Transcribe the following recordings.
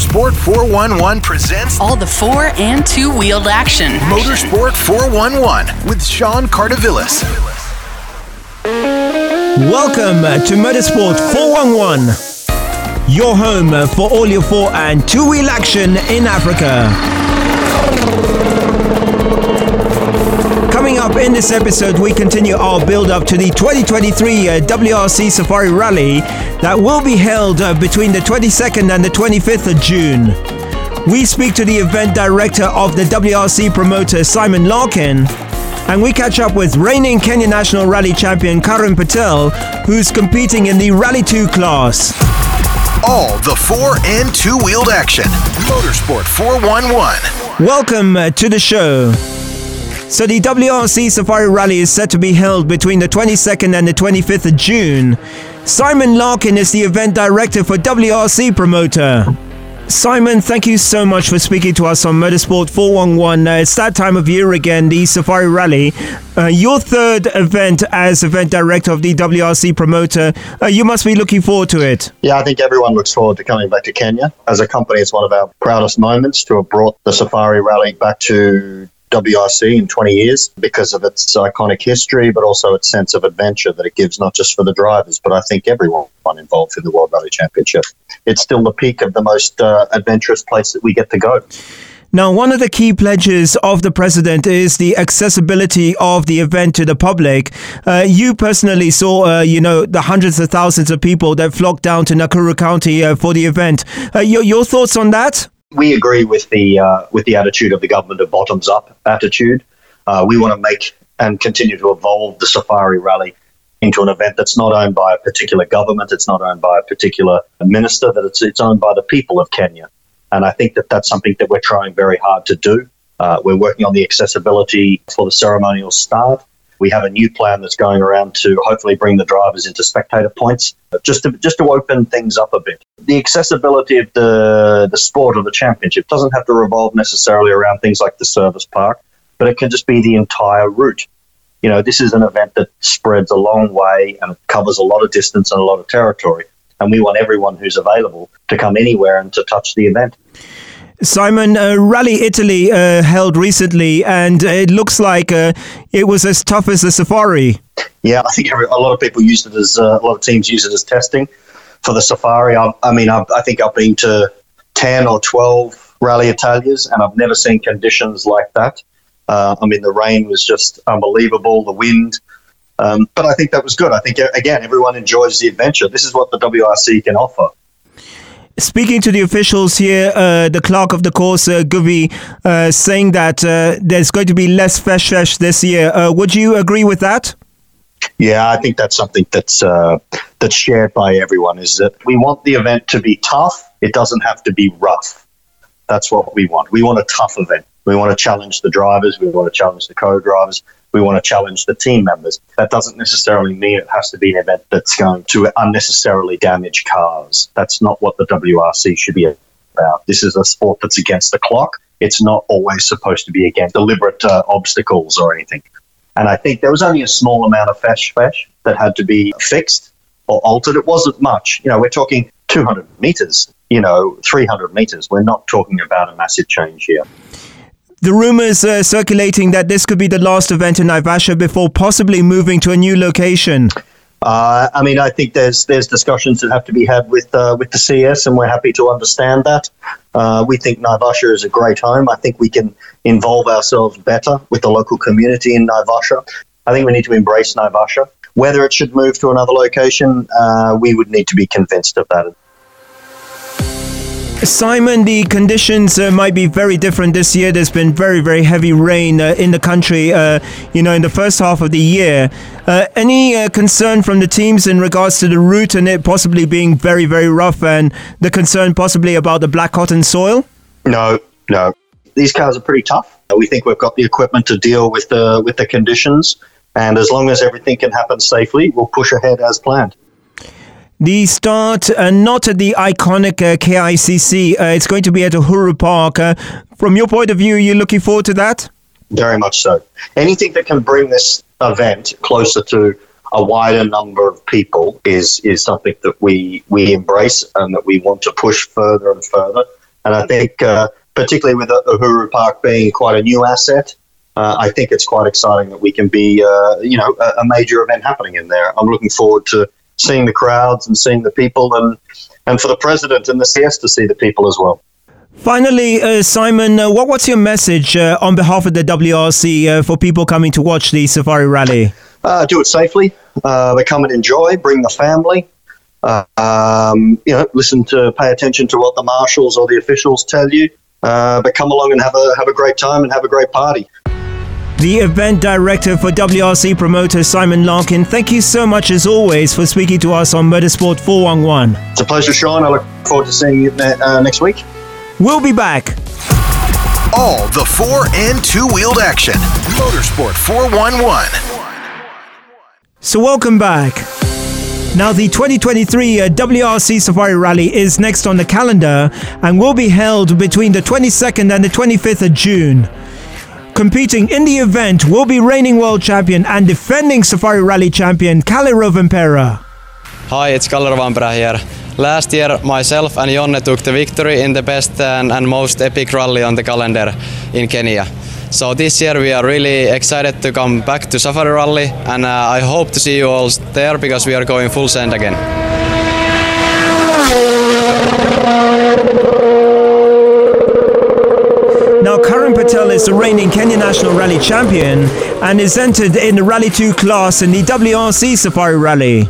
Motorsport 411 presents all the four and two wheeled action. Motorsport 411 with Sean Cardovillis. Welcome to Motorsport 411, your home for all your four and two wheel action in Africa. Up in this episode, we continue our build up to the 2023 uh, WRC Safari Rally that will be held uh, between the 22nd and the 25th of June. We speak to the event director of the WRC promoter, Simon Larkin, and we catch up with reigning Kenya National Rally champion Karan Patel, who's competing in the Rally 2 class. All the four and two wheeled action. Motorsport 411. Welcome uh, to the show. So the WRC Safari Rally is set to be held between the 22nd and the 25th of June. Simon Larkin is the event director for WRC Promoter. Simon, thank you so much for speaking to us on Motorsport 411. Uh, it's that time of year again, the Safari Rally. Uh, your third event as event director of the WRC Promoter. Uh, you must be looking forward to it. Yeah, I think everyone looks forward to coming back to Kenya. As a company, it's one of our proudest moments to have brought the Safari Rally back to WRC in 20 years because of its iconic history, but also its sense of adventure that it gives not just for the drivers, but I think everyone involved in the World Rally Championship. It's still the peak of the most uh, adventurous place that we get to go. Now, one of the key pledges of the president is the accessibility of the event to the public. Uh, you personally saw, uh, you know, the hundreds of thousands of people that flocked down to Nakuru County uh, for the event. Uh, your, your thoughts on that? We agree with the uh, with the attitude of the government of bottoms up attitude. Uh, we want to make and continue to evolve the Safari Rally into an event that's not owned by a particular government, it's not owned by a particular minister, that it's it's owned by the people of Kenya. And I think that that's something that we're trying very hard to do. Uh, we're working on the accessibility for the ceremonial start. We have a new plan that's going around to hopefully bring the drivers into spectator points, just to just to open things up a bit. The accessibility of the the sport or the championship doesn't have to revolve necessarily around things like the service park, but it can just be the entire route. You know, this is an event that spreads a long way and covers a lot of distance and a lot of territory, and we want everyone who's available to come anywhere and to touch the event. Simon, uh, Rally Italy uh, held recently, and it looks like uh, it was as tough as the Safari. Yeah, I think a lot of people used it as uh, a lot of teams use it as testing for the Safari. I, I mean, I, I, think I've been to ten or twelve Rally Italias, and I've never seen conditions like that. Uh, I mean, the rain was just unbelievable, the wind. Um, but I think that was good. I think again, everyone enjoys the adventure. This is what the WRC can offer. Speaking to the officials here, uh, the clerk of the course, uh, uh, saying that uh, there's going to be less fesh fesh this year. Uh, would you agree with that? Yeah, I think that's something that's uh, that's shared by everyone. Is that we want the event to be tough. It doesn't have to be rough. That's what we want. We want a tough event. We want to challenge the drivers. We want to challenge the co-drivers we want to challenge the team members. That doesn't necessarily mean it has to be an event that's going to unnecessarily damage cars. That's not what the WRC should be about. This is a sport that's against the clock. It's not always supposed to be against deliberate uh, obstacles or anything. And I think there was only a small amount of fesh fesh that had to be fixed or altered. It wasn't much. You know, we're talking 200 meters, you know, 300 meters. We're not talking about a massive change here the rumors circulating that this could be the last event in Naivasha before possibly moving to a new location. Uh, I mean, I think there's there's discussions that have to be had with uh, with the CS, and we're happy to understand that. Uh, we think Naivasha is a great home. I think we can involve ourselves better with the local community in Naivasha. I think we need to embrace Naivasha. Whether it should move to another location, uh, we would need to be convinced of that. Simon, the conditions uh, might be very different this year. There's been very, very heavy rain uh, in the country, uh, you know, in the first half of the year. Uh, any uh, concern from the teams in regards to the route and it possibly being very, very rough and the concern possibly about the black cotton soil? No, no. These cars are pretty tough. We think we've got the equipment to deal with the with the conditions, and as long as everything can happen safely, we'll push ahead as planned. The start, uh, not at the iconic uh, KICC. Uh, it's going to be at Uhuru Park. Uh, from your point of view, are you looking forward to that? Very much so. Anything that can bring this event closer to a wider number of people is is something that we we embrace and that we want to push further and further. And I think, uh, particularly with Uhuru Park being quite a new asset, uh, I think it's quite exciting that we can be, uh, you know, a, a, major event happening in there. I'm looking forward to seeing the crowds and seeing the people, and and for the president and the CS to see the people as well. Finally, uh, Simon, uh, what, what's your message uh, on behalf of the WRC uh, for people coming to watch the Safari Rally? Uh, do it safely. Uh, they come and enjoy. Bring the family. Um, you know, listen to, pay attention to what the marshals or the officials tell you. but come along and have a have a great time and have a great party. The event director for WRC promoter Simon Larkin, thank you so much as always for speaking to us on Motorsport 411. It's a pleasure, Sean. I look forward to seeing you next week. We'll be back. All the four and two wheeled action. Motorsport 411. So, welcome back. Now, the 2023 uh, WRC Safari Rally is next on the calendar and will be held between the 22nd and the 25th of June. Competing in the event will be reigning world champion and defending Safari Rally champion Kalle Rovanperä. Hi, it's Kalle Rovanperä here. Last year, myself and Jonne took the victory in the best and, and most epic rally on the calendar in Kenya. So this year we are really excited to come back to Safari Rally and uh, I hope to see you all there because we are going full send again. Now, Karan Patel is the reigning Kenya National Rally champion and is entered in the Rally 2 class in the WRC Safari Rally.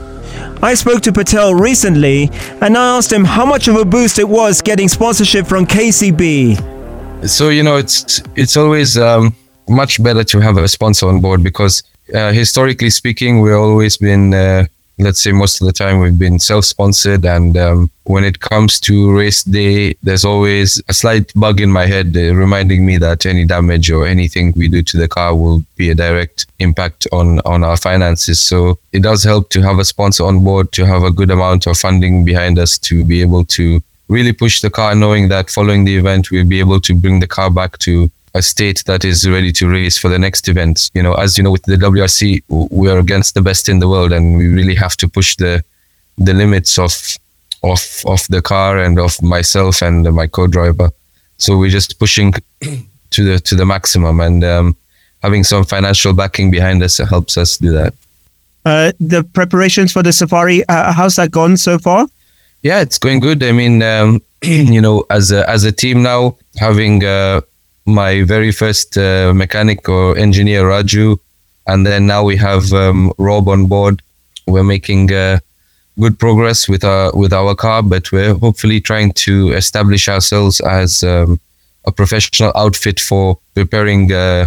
I spoke to Patel recently and I asked him how much of a boost it was getting sponsorship from KCB. So you know, it's it's always um, much better to have a sponsor on board because uh, historically speaking, we've always been uh, let's say most of the time we've been self-sponsored and um, when it comes to race day there's always a slight bug in my head uh, reminding me that any damage or anything we do to the car will be a direct impact on on our finances. So it does help to have a sponsor on board to have a good amount of funding behind us to be able to really push the car knowing that following the event we'll be able to bring the car back to a state that is ready to race for the next event. You know, as you know, with the WRC, we are against the best in the world, and we really have to push the the limits of of of the car and of myself and my co-driver. So we're just pushing to the to the maximum, and um, having some financial backing behind us helps us do that. Uh, the preparations for the safari, uh, how's that gone so far? Yeah, it's going good. I mean, um, you know, as a as a team now, having uh, my very first uh, mechanic or engineer Raju, and then now we have um, Rob on board. We're making uh, good progress with our with our car, but we're hopefully trying to establish ourselves as um, a professional outfit for preparing uh,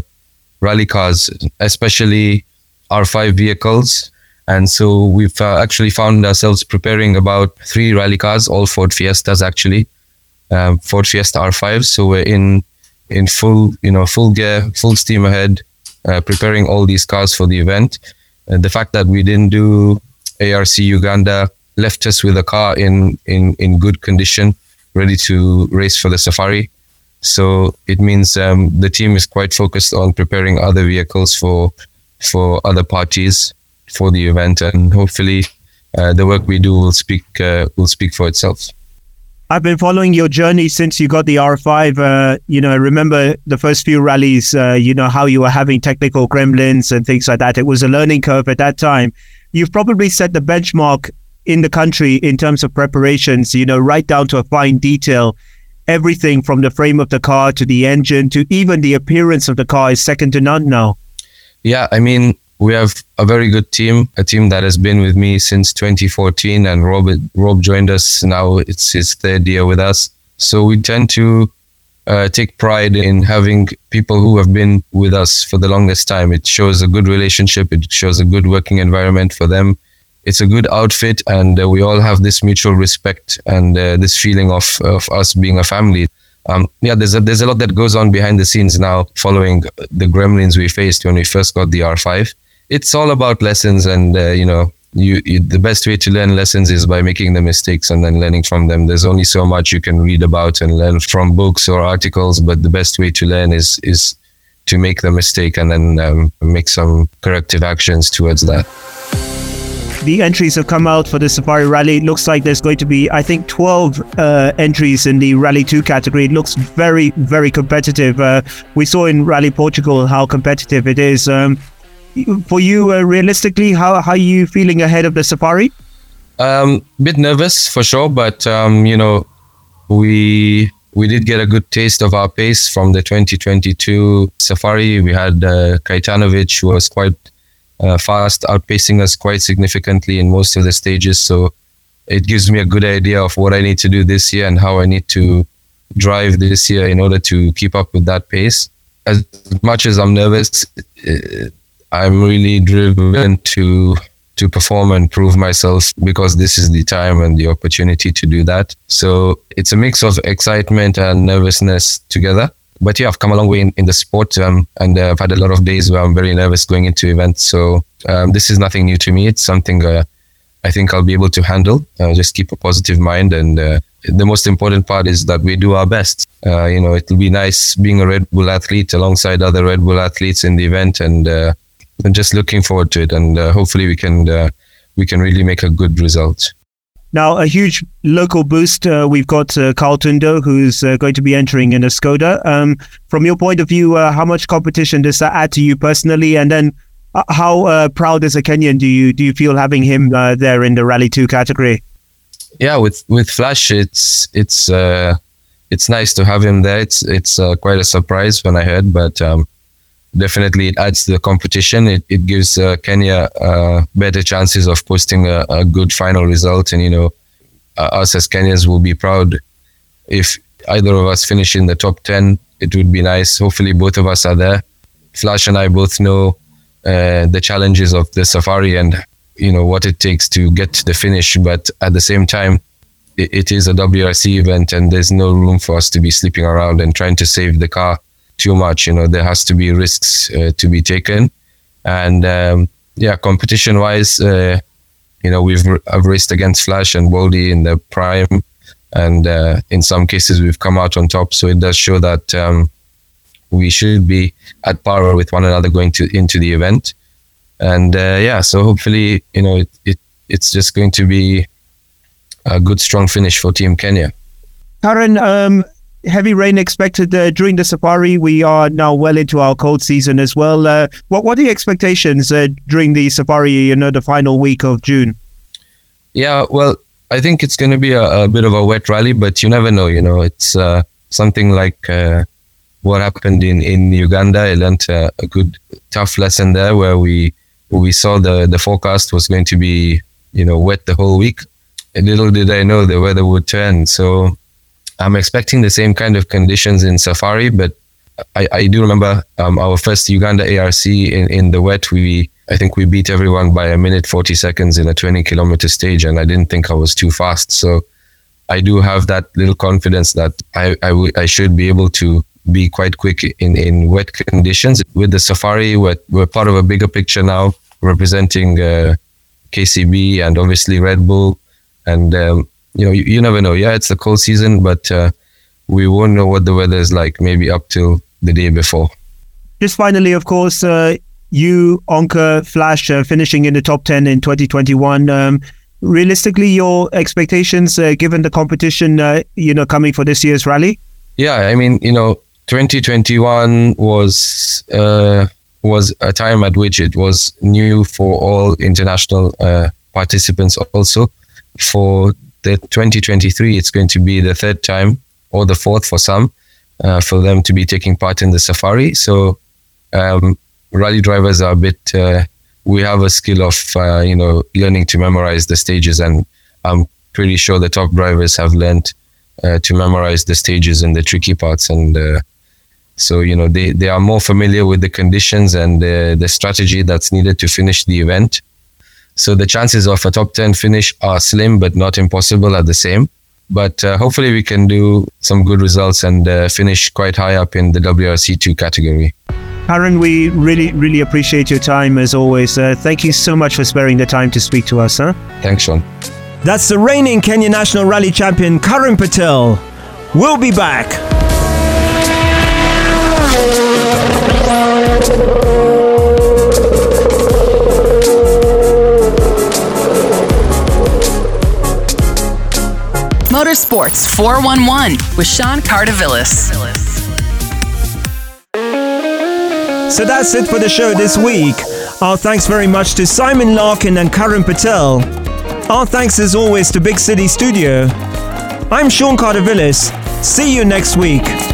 rally cars, especially R5 vehicles. And so we've uh, actually found ourselves preparing about three rally cars, all Ford Fiestas actually, um, Ford Fiesta R5s. So we're in in full, you know, full gear, full steam ahead, uh, preparing all these cars for the event. And the fact that we didn't do ARC Uganda left us with a car in, in, in good condition, ready to race for the safari. So it means um, the team is quite focused on preparing other vehicles for for other parties for the event, and hopefully uh, the work we do will speak uh, will speak for itself. I've been following your journey since you got the R5. Uh, you know, I remember the first few rallies, uh, you know, how you were having technical gremlins and things like that. It was a learning curve at that time. You've probably set the benchmark in the country in terms of preparations, you know, right down to a fine detail. Everything from the frame of the car to the engine to even the appearance of the car is second to none now. Yeah, I mean, we have a very good team, a team that has been with me since 2014, and Rob Rob joined us now. It's his third year with us, so we tend to uh, take pride in having people who have been with us for the longest time. It shows a good relationship. It shows a good working environment for them. It's a good outfit, and uh, we all have this mutual respect and uh, this feeling of of us being a family. Um, yeah, there's a there's a lot that goes on behind the scenes now, following the gremlins we faced when we first got the R5 it's all about lessons and uh, you know you, you, the best way to learn lessons is by making the mistakes and then learning from them there's only so much you can read about and learn from books or articles but the best way to learn is is to make the mistake and then um, make some corrective actions towards that the entries have come out for the Safari Rally. It looks like there's going to be, I think, 12 uh, entries in the Rally 2 category. It looks very, very competitive. Uh, we saw in Rally Portugal how competitive it is. Um, for you, uh, realistically, how, how are you feeling ahead of the Safari? Um, bit nervous for sure, but um, you know, we we did get a good taste of our pace from the 2022 Safari. We had uh, Kajetanowicz, who was quite uh, fast, outpacing us quite significantly in most of the stages. So it gives me a good idea of what I need to do this year and how I need to drive this year in order to keep up with that pace. As much as I'm nervous, uh, I'm really driven to to perform and prove myself because this is the time and the opportunity to do that. So it's a mix of excitement and nervousness together. But yeah, I've come a long way in, in the sport um, and uh, I've had a lot of days where I'm very nervous going into events. So um, this is nothing new to me. It's something uh, I think I'll be able to handle. Uh, just keep a positive mind. And uh, the most important part is that we do our best. Uh, you know, it'll be nice being a Red Bull athlete alongside other Red Bull athletes in the event and and just looking forward to it. And uh, hopefully we can uh, we can really make a good result. Now, a huge local boost. Uh, we've got uh, Carl Tundo, who's uh, going to be entering in a Skoda. Um, from your point of view, uh, how much competition does that add to you personally? And then, uh, how uh, proud as a Kenyan do you do you feel having him there in the Rally Two category? Yeah, with with Flash, it's it's it's nice to have him there. It's it's quite a surprise when I heard, but um, definitely it adds to the competition. It, it gives uh, Kenya uh, better chances of posting a, a, good final result. And, you know, uh, us as Kenyans will be proud if either of us finish in the top 10. It would be nice. Hopefully, both of us are there. Flash and I both know uh, the challenges of the safari and, you know, what it takes to get to the finish. But at the same time, it, it is a WRC event and there's no room for us to be sleeping around and trying to save the car too much. You know, there has to be risks uh, to be taken, and um, yeah, competition wise, uh, you know, we've I've raced against Flash and Boldy in the prime, and uh, in some cases we've come out on top. So it does show that um, we should be at par with one another going to into the event, and uh, yeah, so hopefully, you know, it, it it's just going to be a good strong finish for Team Kenya. Karan, um, heavy rain expected uh, during the safari. We are now well into our cold season as well. Uh, what what are the expectations uh, during the safari? You know, the final week of June. Yeah, well, I think it's going to be a, a, bit of a wet rally, but you never know. You know, it's uh, something like uh, what happened in in Uganda. I learned a, a good tough lesson there, where we we saw the the forecast was going to be you know wet the whole week. And little did I know the weather would turn. So I'm expecting the same kind of conditions in Safari, but I, I do remember um, our first Uganda ARC in, in the wet. We I think we beat everyone by a minute 40 seconds in a 20 kilometer stage, and I didn't think I was too fast. So I do have that little confidence that I, I, w- I should be able to be quite quick in, in wet conditions. With the Safari, we're, we're part of a bigger picture now, representing uh, KCB and obviously Red Bull. And um, you know, you, you never know. Yeah, it's the cold season, but uh, we won't know what the weather is like maybe up till the day before. Just finally, of course, uh, you, Onkar, Flash, uh, finishing in the top 10 in 2021. Um, realistically, your expectations, uh, given the competition, uh, you know, coming for this year's rally? Yeah, I mean, you know, 2021 was uh, was a time at which it was new for all international participants also for the 2023, it's going to be the third time or the fourth for some uh, for them to be taking part in the safari. So um, rally drivers are a bit. Uh, we have a skill of uh, you know learning to memorize the stages, and I'm pretty sure the top drivers have learned uh, to memorize the stages and the tricky parts and. Uh, so you know they, they are more familiar with the conditions and the, the strategy that's needed to finish the event. So the chances of a top 10 finish are slim, but not impossible at the same. But uh, hopefully, we can do some good results and uh, finish quite high up in the WRC2 category. Aaron, we really, really appreciate your time as always. Uh, thank you so much for sparing the time to speak to us. Huh? Thanks, Sean. That's the reigning Kenya National Rally Champion, Karan Patel. We'll be back. Motorsports 411 with Sean Cardovillis. So that's it for the show this week. Our thanks very much to Simon Larkin and Karan Patel. Our thanks as always to Big City Studio. I'm Sean Cardovillis. See you next week.